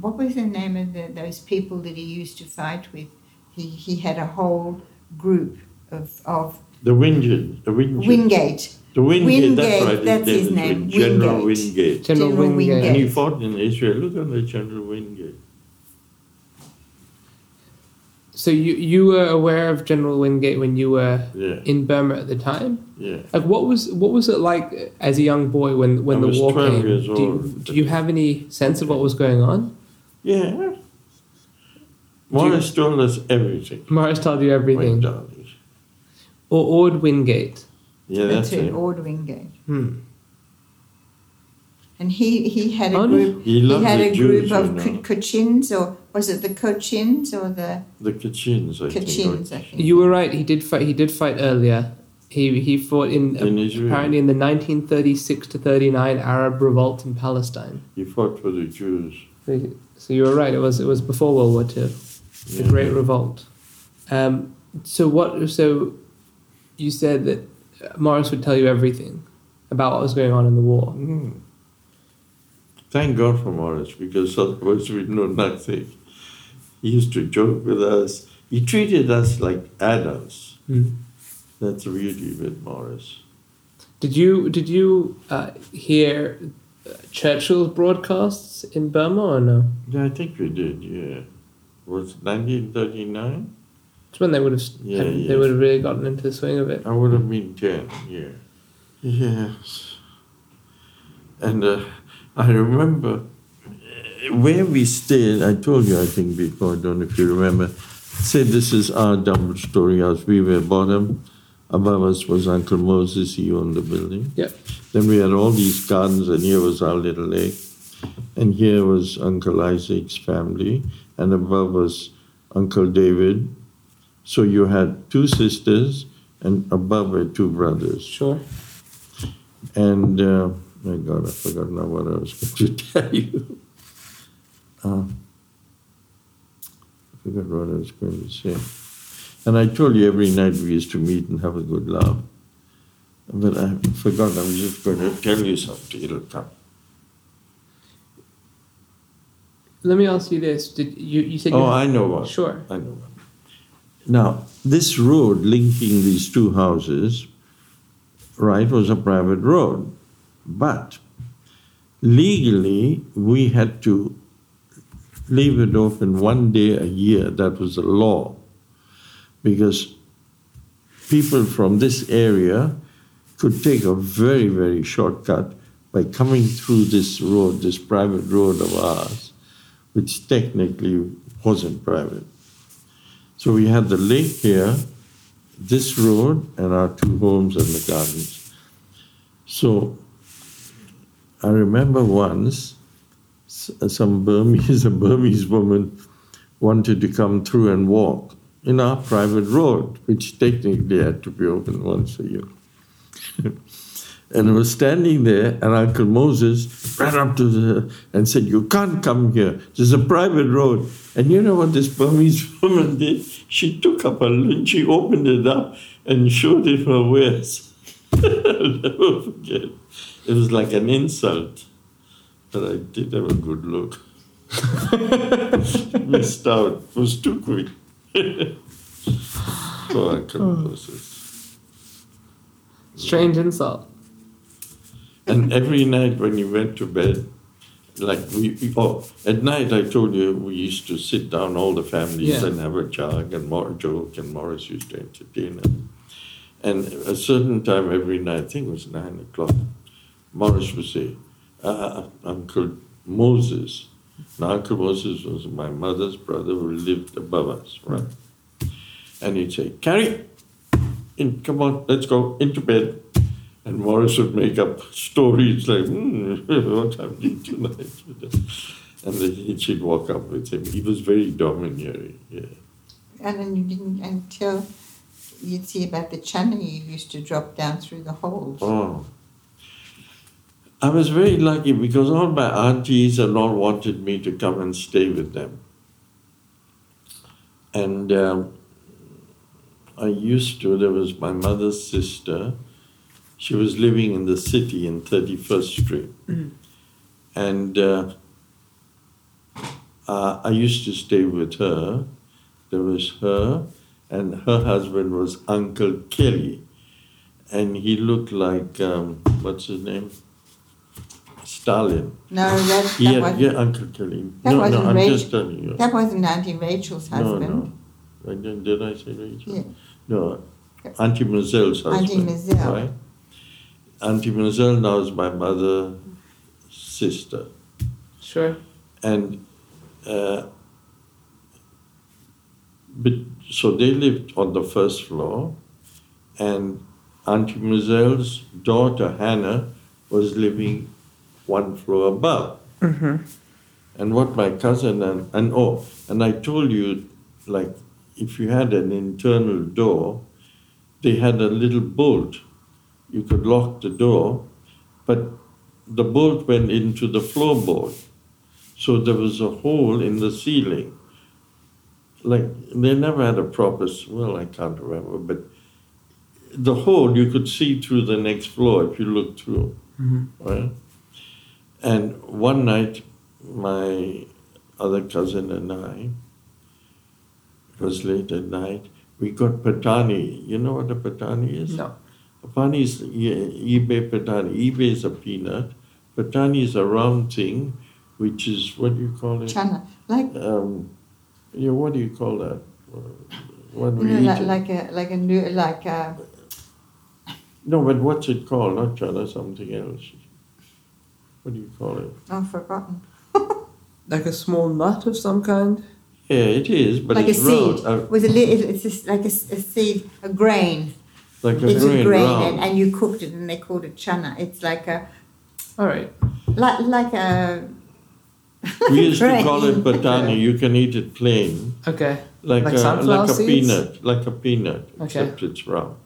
What was the name of the, those people that he used to fight with? He, he had a whole group of, of the Wingate, the Wingate, Wingate. the Wingate. That's right. that's his is name, Wing- General Wingate. Wingate. General, General Wingate. And he fought in Israel. Look under General Wingate. So you you were aware of General Wingate when you were Yeah, in Burma at the time. yeah. Like what was what was it like as a young boy when when I the war came? years do, you, do you have any sense of what was going on? Yeah. Morris told us everything. Morris told you My everything. darling. Or Orde Wingate. Yeah, That's that's it, it. Orde Wingate. Hmm. And he, he had a Oh, group. He He had the a group of you know. Kachins, or was it the Kochins or the The Kachins, I think. Kachins? I think. You were right. He did fight. He did fight earlier. He he fought in, In Israel. apparently in the 1936 to 39 Arab revolt in Palestine. He fought for the Jews. So, so you were right. It was it was before World War Two. The Yeah. Great Revolt. Um, so what? So you said that Morris would tell you everything about what was going on in the war. Mm. Thank God for Morris because otherwise we'd know nothing. He used to joke with us. He treated us like adults. Mm. That's really with Morris. Did you did you uh, hear Churchill's broadcasts in Burma or no? Yeah, I think we did, yeah. Was 1939? It's when they would have Yeah, they would have really gotten into the swing of it. I would have been 10, yeah. Yes. And uh, I remember uh, where we stayed, I told you, I think, before, I don't know if you remember, Say this is our double story house. We were bottom, above us was Uncle Moses, he owned the building. Yep. Then we had all these gardens, and here was our little lake. And here was Uncle Isaac's family, and above was Uncle David. So you had two sisters, and above were two brothers. Sure. And uh, my God, I forgot now what I was going to tell you. Uh, I forgot what I was going to say. And I told you every night we used to meet and have a good laugh. But I forgot, I'm just going to tell you something, it'll come. Let me ask you this: Did you you said Oh, you I know what. sure? I know what. Now, this road linking these two houses, right, was a private road. But legally, we had to leave it open one day a year. That was the law. Because people from this area could take a very, very shortcut by coming through this road, this private road of ours, which technically wasn't private. So we had the lake here, this road, and our two homes and the gardens. So I remember once some Burmese, a Burmese woman wanted to come through and walk in our private road, which technically had to be open once a year. And I was standing there, and Uncle Moses ran up to the and said, "You can't come here. This is a private road." And you know what this Burmese woman did? She took up a and she opened it up and showed him her wares. I'll never forget. It was like an insult, but I did have a good look. Missed out. It was too quick. Poor Uncle oh. Moses. Strange insult. And every night when you went to bed, like we, oh, at night I told you we used to sit down all the families Yeah. and have a jog and more joke, and Morris used to entertain us. And a certain time every night, I think it was nine o'clock, Morris would say, uh, Uncle Moses. Now, Uncle Moses was my mother's brother who lived above us, right? And he'd say, Carrie, in, come on, let's go into bed. And Morris would make up stories like, hmm, what's happening tonight? And then he- she'd walk up with him. He was very domineering, yeah. And then you didn't until you'd see about the channel you used to drop down through the holes. Oh. I was very lucky because all my aunties and all wanted me to come and stay with them. And um, I used to, there was my mother's sister. She was living in the city in 31st Street. And uh, uh, I used to stay with her. There was her, and her husband was Uncle Kelly and he looked like um, what's his name? Stalin. No, that, He that, wasn't, yeah, Uncle Kelly. that no, wasn't no, I'm Rach- just telling you. that wasn't Auntie Rachel's husband. no. I didn't, did I say Rachel? Yeah. No, Auntie Mazelle's husband. Auntie Mazel. Right? Auntie Mazel now is my mother's sister. Sure. And uh, but, so they lived on the first floor, and Auntie Mazelle's daughter Hannah was living one floor above. And what my cousin and, and oh, and I told you, like, if you had an internal door, they had a little bolt. You could lock the door, but the bolt went into the floorboard. So there was a hole in the ceiling. Like they never had a proper well, I can't remember, but the hole you could see through the next floor if you looked through. Mm-hmm. Right? And one night my other cousin and I, it was late at night, we got patani. You know what a patani is? No. Patani is e- eBay patani. eBay is a peanut. Patani is a round thing, which is what do you call it? Chana, like Um, yeah, what do you call that? Uh, When you we know, eat like, it. like a like a new like a No, but what's it called? Not chana, something else. What do you call it? I've forgotten. Like a small nut of some kind? Yeah, it is, but like a it's seed round. Uh, with a li- it- it's just like a seed, a grain. like a it's grain, a grain, and, and you cooked it, and they called it chana. It's like a Alright. like like a. we used to call it grain. patani. You can eat it plain, Okay. like Like a, like a seeds? peanut, like a peanut, Okay. except it's round.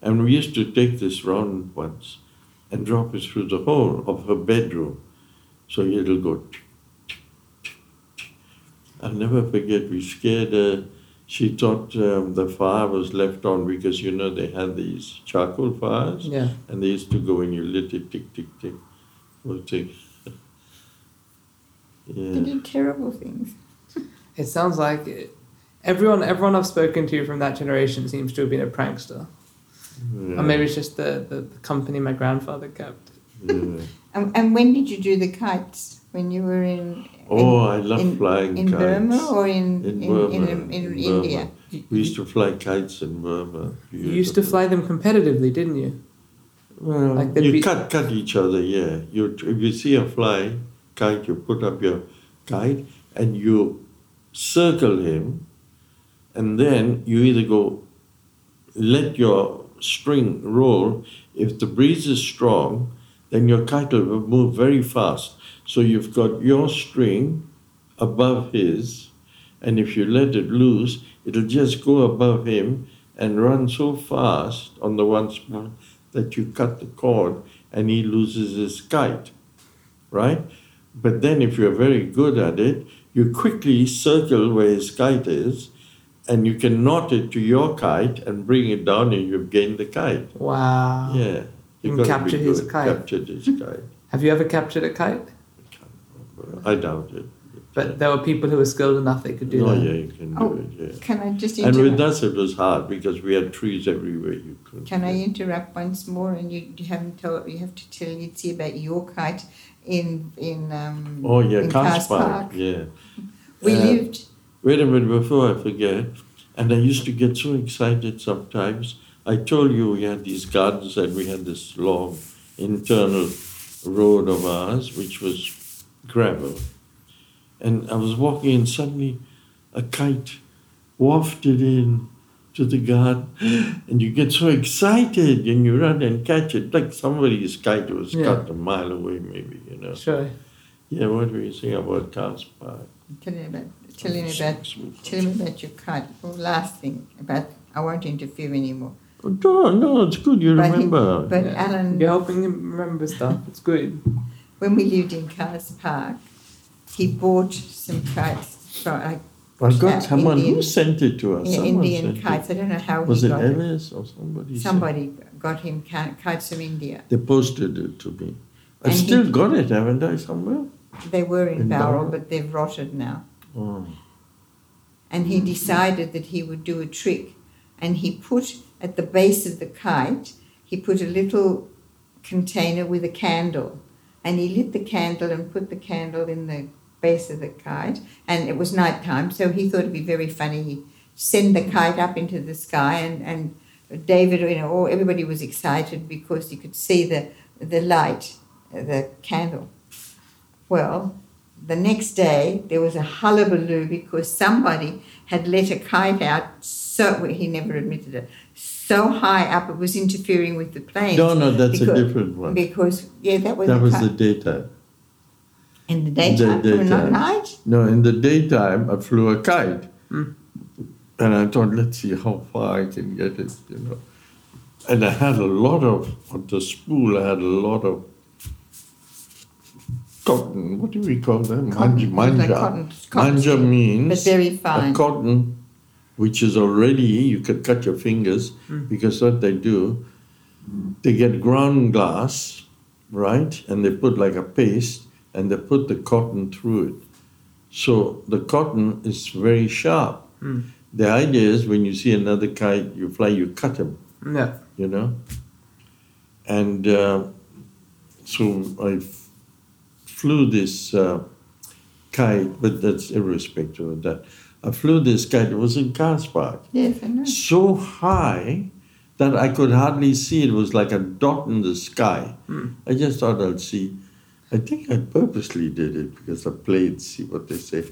And we used to take this round once and drop it through the hole of her bedroom, so it'll go. I'll never forget. We scared her. She thought um, the fire was left on because you know they had these charcoal fires. Yeah. And they used to go and you lit it, tick, tick, tick. Well, tick. They did terrible things. It sounds like it, Everyone, everyone I've spoken to from that generation seems to have been a prankster, Yeah. or maybe it's just the, the, the company my grandfather kept. Yeah. And, and when did you do the kites? When you were in Oh, I love in, flying in kites. Burma or in in in, Burma, in, in, in Burma. India? We used to fly kites in Burma. you used to fly them competitively, didn't you? Well, Like you be- cut cut each other. Yeah, you if you see a fly kite, you put up your kite and you circle him, and then you either go let your string roll. If the breeze is strong, then your kite will move very fast. So you've got your string above his, and if you let it loose, it'll just go above him and run so fast on the one spot that you cut the cord and he loses his kite, right? But then if you're very good at it, you quickly circle where his kite is and you can knot it to your kite and bring it down and you've gained the kite. Wow. Yeah. You You've can got capture his kite. Captured his kite. Have you ever captured a kite? I doubt it. But there were people who were skilled enough they could do oh, that. yeah, you can do Oh, it, yeah. Can I just And with interrupt? us, it was hard because we had trees everywhere you could. Can I interrupt once more? And you, you haven't told you have to tell Yitzi about your kite in in um, Oh, yeah, in Cars Carss Park. Yeah. We Uh, lived Wait a minute before I forget. And I used to get so excited sometimes. I told you we had these gardens and we had this long internal road of ours, which was gravel. And I was walking and suddenly a kite wafted in to the garden and you get so excited and you run and catch it like somebody's kite was Yeah. cut a mile away maybe, you know. Sure. Yeah, what were you saying about Carss Park? telling about telling about telling me about your kite. Well, last thing about I won't interfere anymore. Oh, no, no, it's good you But he- remember. But Yeah. Alan, You're helping him remember stuff. It's good. When we lived in Carss Park, he bought some kites from like I got Yeah, someone who sent it to us. yeah, Someone Indian kites. I don't know how It. Was he it it. Ellis or somebody? Somebody got him kites from India. They posted it to me. I've And he- still got it, haven't I, somewhere? They were in In Bowral? but they've rotted now. Oh. And he decided that he would do a trick. And he put at the base of the kite, he put a little container with a candle. And he lit the candle and put the candle in the base of the kite. And it was night time, so he thought it'd be very funny. He'd send the kite up into the sky and, and David, you know, everybody was excited because you could see the, the light, the candle. Well, the next day there was a hullabaloo because somebody had let a kite out so he never admitted it so high up it was interfering with the planes. No, no, that's a different one. Because yeah, that was That a was kite. the daytime. in the daytime, the or not daytime. night. No, in the daytime, I flew a kite. Hmm. And I thought, let's see how far I can get it, you know. And I had a lot of, on the spool, I had a lot of cotton. What do we call them? Cotton, Manja. like Manja. cotton- cotton Manja means but very a fine. cotton which is already, you could cut your fingers Mm. because what they do, they get ground glass, right? And they put like a paste and they put the cotton through it. So the cotton is very sharp. Mm. The idea is when you see another kite, you fly, you cut him, Yeah. you know? And uh, so I f- flew this uh, kite, but that's irrespective of that. I flew this kite, it was in Park, Yes, I know. so high that I could hardly see it. Was like a dot in the sky. Hmm. I just thought I'd see. I think I purposely did it because I played, see what they say.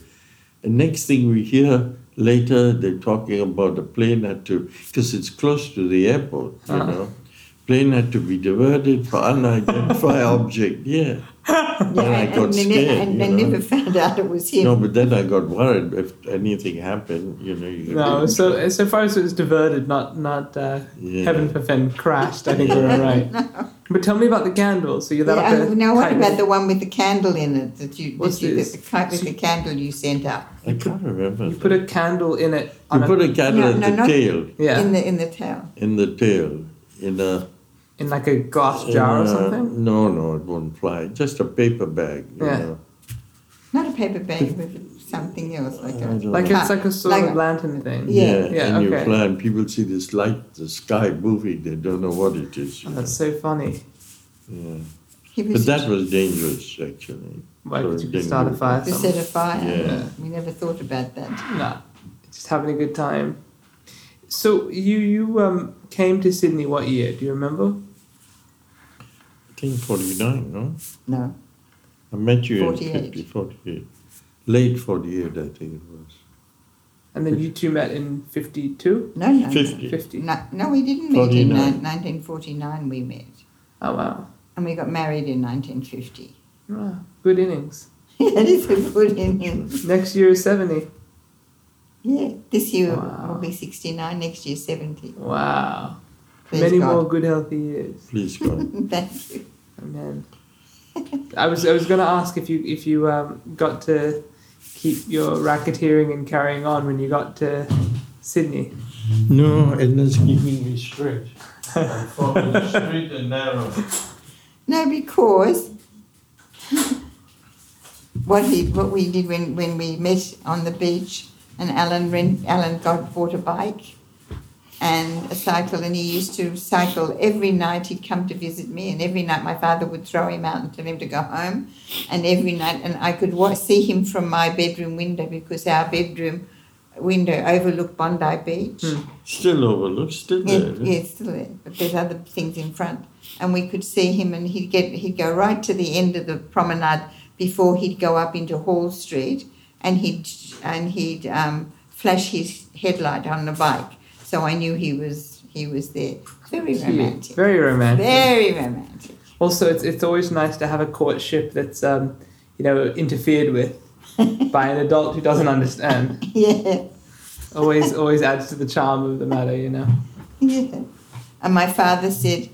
And next thing we hear later, they're talking about the plane had to, because it's close to the airport, you Uh-huh. know. Plane had to be diverted for unidentified object. Yeah. Yeah, And I got and scared, never, and you they know. never found out it was him. No, but then I got worried if anything happened, you know. You No, so so far as it was diverted, not not uh, Yeah. heaven forfend crashed. I think we're all right. But tell me about the candle. So you lit Yeah, up now what about the one with the candle in it that you, What's that you this? the, the kite with the candle you sent up I can't remember. You put a candle in it. You put a candle No, at no, the tail, yeah, in the in the tail? in the tail, in a in like a glass jar or something. No, no, it wouldn't fly. Just a paper bag, you Yeah. know. Not a paper bag but something else, like I a don't Like it's like a sort Like of lantern thing. Yeah. Yeah, and you okay. fly, and people see this light, the sky moving. They don't know what it is. you Oh, know. that's so funny. Yeah. he But was that was dangerous, actually. Why For could you dengue. start a fire? to set a fire. Yeah. We never thought about that. Nah, just having a good time. So you you um came to Sydney what year? Do you remember? I think 49, no? No, I met you 48. in 50, 48. Late 48, I think it was. And then you two met in fifty two. no, no. 50. Fifty. No, no, we didn't meet in ni- 1949. We met, Oh wow. and we got married in 1950. Ah, good innings. that is a good Indian. Next year is seventy. Yeah, this year Wow. will be 69. Next year 70. Wow. Praise Many God. more good healthy years. Please God. Thank you. Amen. I was I was gonna ask if you if you um, got to keep your racketeering and carrying on when you got to Sydney. no, Edna's keeping me straight. I'm following straight and narrow. No, because what he what we did when, when we met on the beach and Alan rent, Alan got bought a bike and a cycle and he used to cycle every night he'd come to visit me and every night my father would throw him out and tell him to go home and every night and I could wa- see him from my bedroom window because our bedroom window overlooked Bondi Beach. Hmm. Still overlooks still Yeah, there. yeah, it's still there, but there's other things in front, and we could see him, and he'd get he'd go right to the end of the promenade before he'd go up into Hall Street, and he'd and he'd um, flash his headlight on the bike, so I knew he was he was there. Very romantic, Very romantic. very romantic. Also, it's it's always nice to have a courtship that's um, you know interfered with by an adult who doesn't understand. Yeah, Always always adds to the charm of the matter, you know. yeah. And my father said,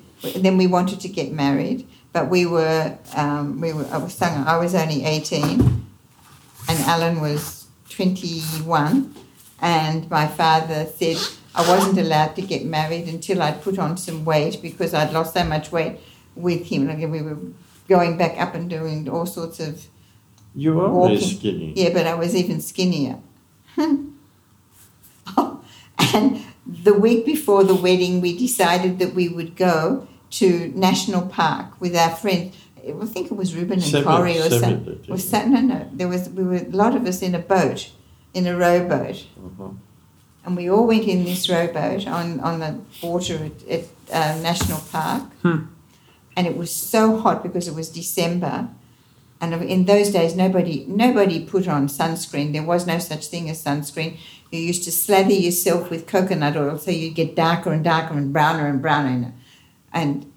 then we wanted to get married, but we were um, we were I was young, I was only eighteen, and Alan was 21 and my father said I wasn't allowed to get married until I'd put on some weight because I'd lost so much weight with him like we were going back up and doing all sorts of You were Walking. skinny. yeah but I was even skinnier and the week before the wedding we decided that we would go to National Park with our friends I think it was Reuben and Seven- Corrie or something was that no no there was we were a lot of us in a boat in a rowboat Uh-huh. And we all went in this rowboat on, on the water at, at uh, National Park. Hmm. And it was so hot because it was December. And in those days, nobody nobody put on sunscreen. There was no such thing as sunscreen. You used to slather yourself with coconut oil so you'd get darker and darker and browner and browner. And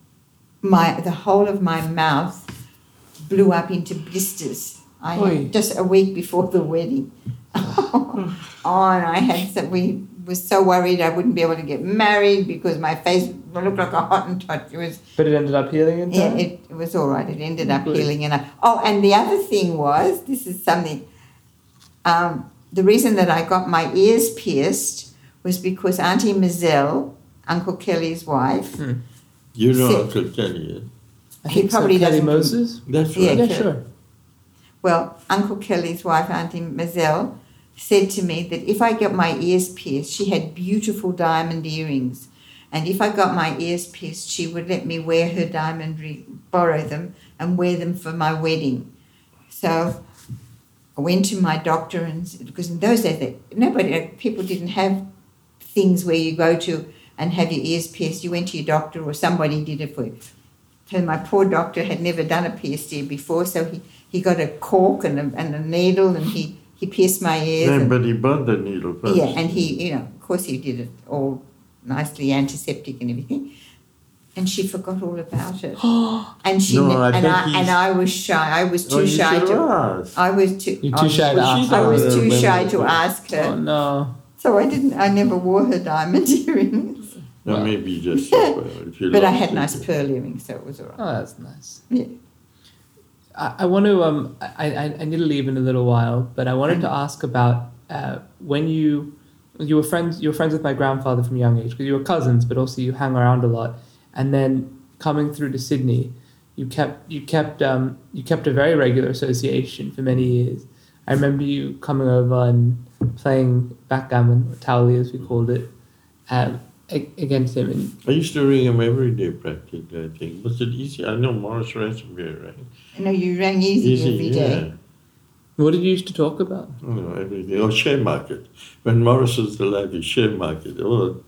my the whole of my mouth blew up into blisters. I just a week before the wedding. oh, and I had so we was so worried I wouldn't be able to get married because my face looked like a Hottentot. It was But it ended up healing in time. it, it was all right. It ended up Good. healing enough. Oh, and the other thing was this is something. Um, the reason that I got my ears pierced was because Auntie Mazel, Uncle Kelly's wife, You know Sit. Uncle Kelly? He probably so. Kelly doesn't- Moses. That's Yeah, right. Yeah, Okay. sure. Well, Uncle Kelly's wife, Auntie Mazel, said to me that if I got my ears pierced, she had beautiful diamond earrings. And if I got my ears pierced, she would let me wear her diamond, re- borrow them, and wear them for my wedding. So I went to my doctor, and because in those days, nobody, people didn't have things where you go to and have your ears pierced. You went to your doctor, or somebody did it for you. So my poor doctor had never done a pierced ear before, so he, he got a cork and a, and a needle, and he, he pierced my ears. Then, and- but he burned the needle first. yeah, and he, you know, of course, he did it all nicely antiseptic and everything. And she forgot all about it. and she No, I and bet I and I was shy. I was too Oh, you shy should to. ask. I was too. You're I too was- shy to ask. I was too remember shy it. to ask her, Oh no. so I didn't. I never wore her diamond earrings. No, Well. maybe just as well. If you But I lost had it. nice pearl earrings, so it was all right. Oh, that's nice. Yeah. I, I want to um I, I, I need to leave in a little while, but I wanted to ask about uh, when you you were friends you were friends with my grandfather from a young age because you were cousins, but also you hang around a lot, and then coming through to Sydney, you kept you kept um you kept a very regular association for many years. I remember you coming over and playing backgammon, or towley as we called it, um, against him. And I used to ring him every day practically, I think. Was it easy? I know Morris Ransomware, right? I know you rang easy, every day. what did you used to talk about? You know, everything. Oh, share market. When Morris was alive, the share market. Oh,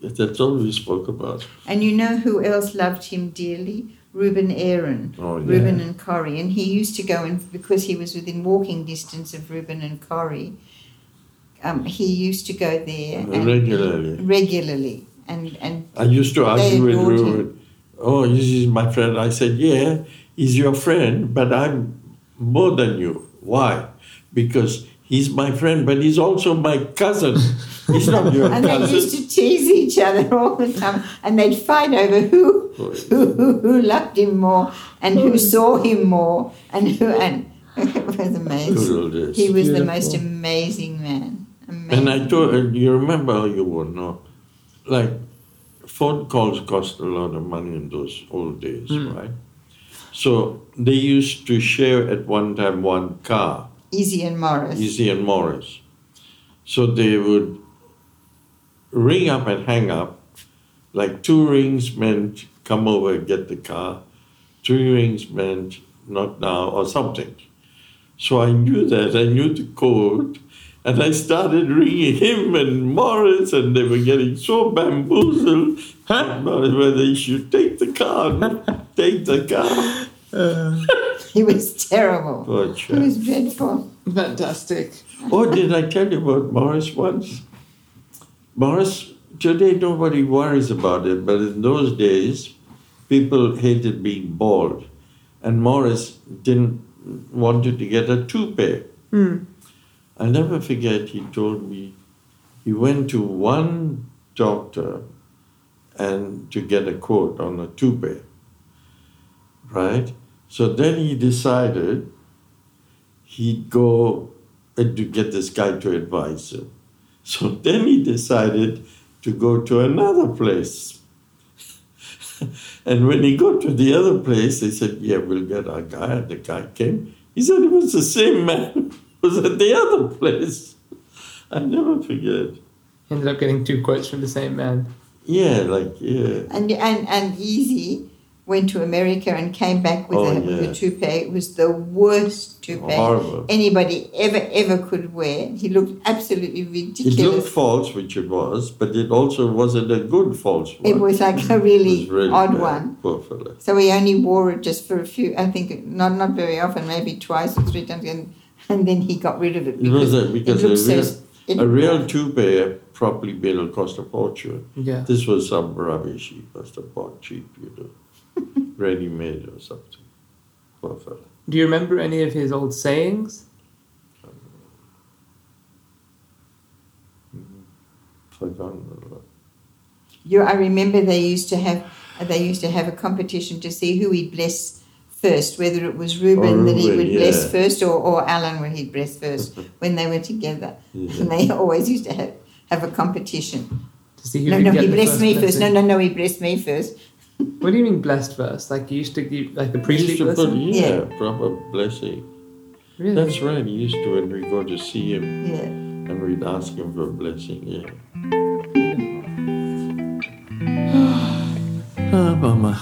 that's all we spoke about. And you know who else loved him dearly? Reuben Aaron. Oh, yeah. Reuben and Corrie. And he used to go and because he was within walking distance of Reuben and Corrie, um, he used to go there and Regularly. regularly. And and I used to argue with Reuben. Oh, this is my friend. I said, yeah, he's your friend, but I'm more than you. Why? Because he's my friend, but he's also my cousin. He's not your and they used to tease each other all the time, and they'd fight over who who, who loved him more and who saw him more and who and it was Good amazing. old days. He was the most amazing man. Amazing. And I told uh, you remember how you were not. like phone calls cost a lot of money in those old days, Mm. right? So they used to share at one time one car, Easy and Morris. Easy and Morris. So they would ring up and hang up. Like two rings meant come over and get the car, three rings meant not now or something. So I knew that, I knew the code, and I started ringing him and Morris, and they were getting so bamboozled about whether they should take the car, take the car. He was terrible. Poor He was dreadful. Fantastic. Oh, did I tell you about Morris once? Morris, today nobody worries about it, but in those days, people hated being bald. And Morris didn't wanted to get a toupee. Hmm. I'll never forget, he told me he went to one doctor and to get a quote on a toupee. Right? So then he decided he'd go and to get this guy to advise him. So then he decided to go to another place. and when he got to the other place, they said, Yeah, we'll get our guy. And the guy came. He said it was the same man who was at the other place. I never forget. Ended up getting two quotes from the same man. Yeah, like, yeah. And and and Easy went to America and came back with, Oh, a, with yeah. a toupee. It was the worst toupee Horrible. anybody ever ever could wear. He looked absolutely ridiculous. It ridiculous. looked false, which it was, but it also wasn't a good false one. It was like a really, It was odd bad. one. Poor fella. So he only wore it just for a few. I think not not very often, maybe twice or three times, and, and then he got rid of it It was because a, because it a looked so. real, it- a real toupee, properly made, will cost a fortune. Yeah. This was some rubbish he must have bought cheap, you know, ready made or something. Poor fella. Do you remember any of his old sayings? Forgotten a lot. You, I remember they used to have they used to have a competition to see who he'd bless first, whether it was Reuben Oh, that he Reuben, would bless first or, or Alan when he'd bless first when they were together. Yeah. And they always used to have, have a competition. To see who No, no, he the blessed me first. No, no, no, he blessed me first. What do you mean blessed first? Like you used to give like the He priestly used to put, blessing? yeah, Yeah. proper blessing. Really? That's right, he used to when we go to see him Yeah. and we'd ask him for a blessing, yeah. ah, mama.